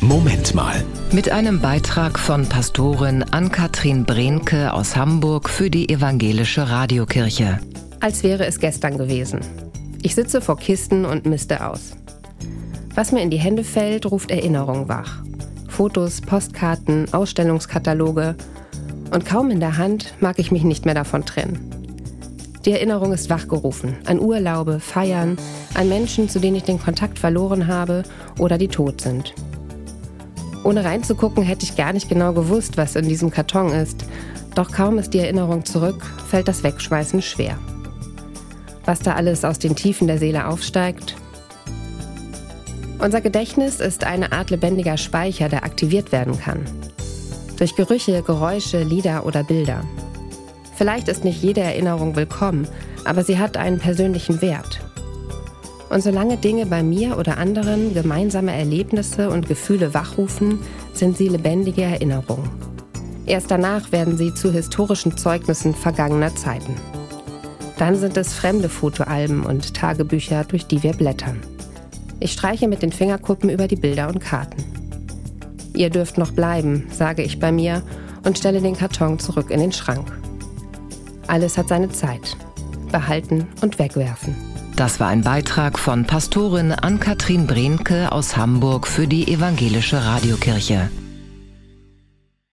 Moment mal. Mit einem Beitrag von Pastorin Ann-Kathrin Brehnke aus Hamburg für die Evangelische Radiokirche. Als wäre es gestern gewesen. Ich sitze vor Kisten und misste aus. Was mir in die Hände fällt, ruft Erinnerung wach. Fotos, Postkarten, Ausstellungskataloge. Und kaum in der Hand mag ich mich nicht mehr davon trennen. Die Erinnerung ist wachgerufen an Urlaube, Feiern, an Menschen, zu denen ich den Kontakt verloren habe oder die tot sind. Ohne reinzugucken hätte ich gar nicht genau gewusst, was in diesem Karton ist. Doch kaum ist die Erinnerung zurück, fällt das Wegschmeißen schwer. Was da alles aus den Tiefen der Seele aufsteigt. Unser Gedächtnis ist eine Art lebendiger Speicher, der aktiviert werden kann. Durch Gerüche, Geräusche, Lieder oder Bilder. Vielleicht ist nicht jede Erinnerung willkommen, aber sie hat einen persönlichen Wert. Und solange Dinge bei mir oder anderen gemeinsame Erlebnisse und Gefühle wachrufen, sind sie lebendige Erinnerungen. Erst danach werden sie zu historischen Zeugnissen vergangener Zeiten. Dann sind es fremde Fotoalben und Tagebücher, durch die wir blättern. Ich streiche mit den Fingerkuppen über die Bilder und Karten. Ihr dürft noch bleiben, sage ich bei mir und stelle den Karton zurück in den Schrank. Alles hat seine Zeit. Behalten und wegwerfen. Das war ein Beitrag von Pastorin Ann-Kathrin Brehnke aus Hamburg für die Evangelische Radiokirche.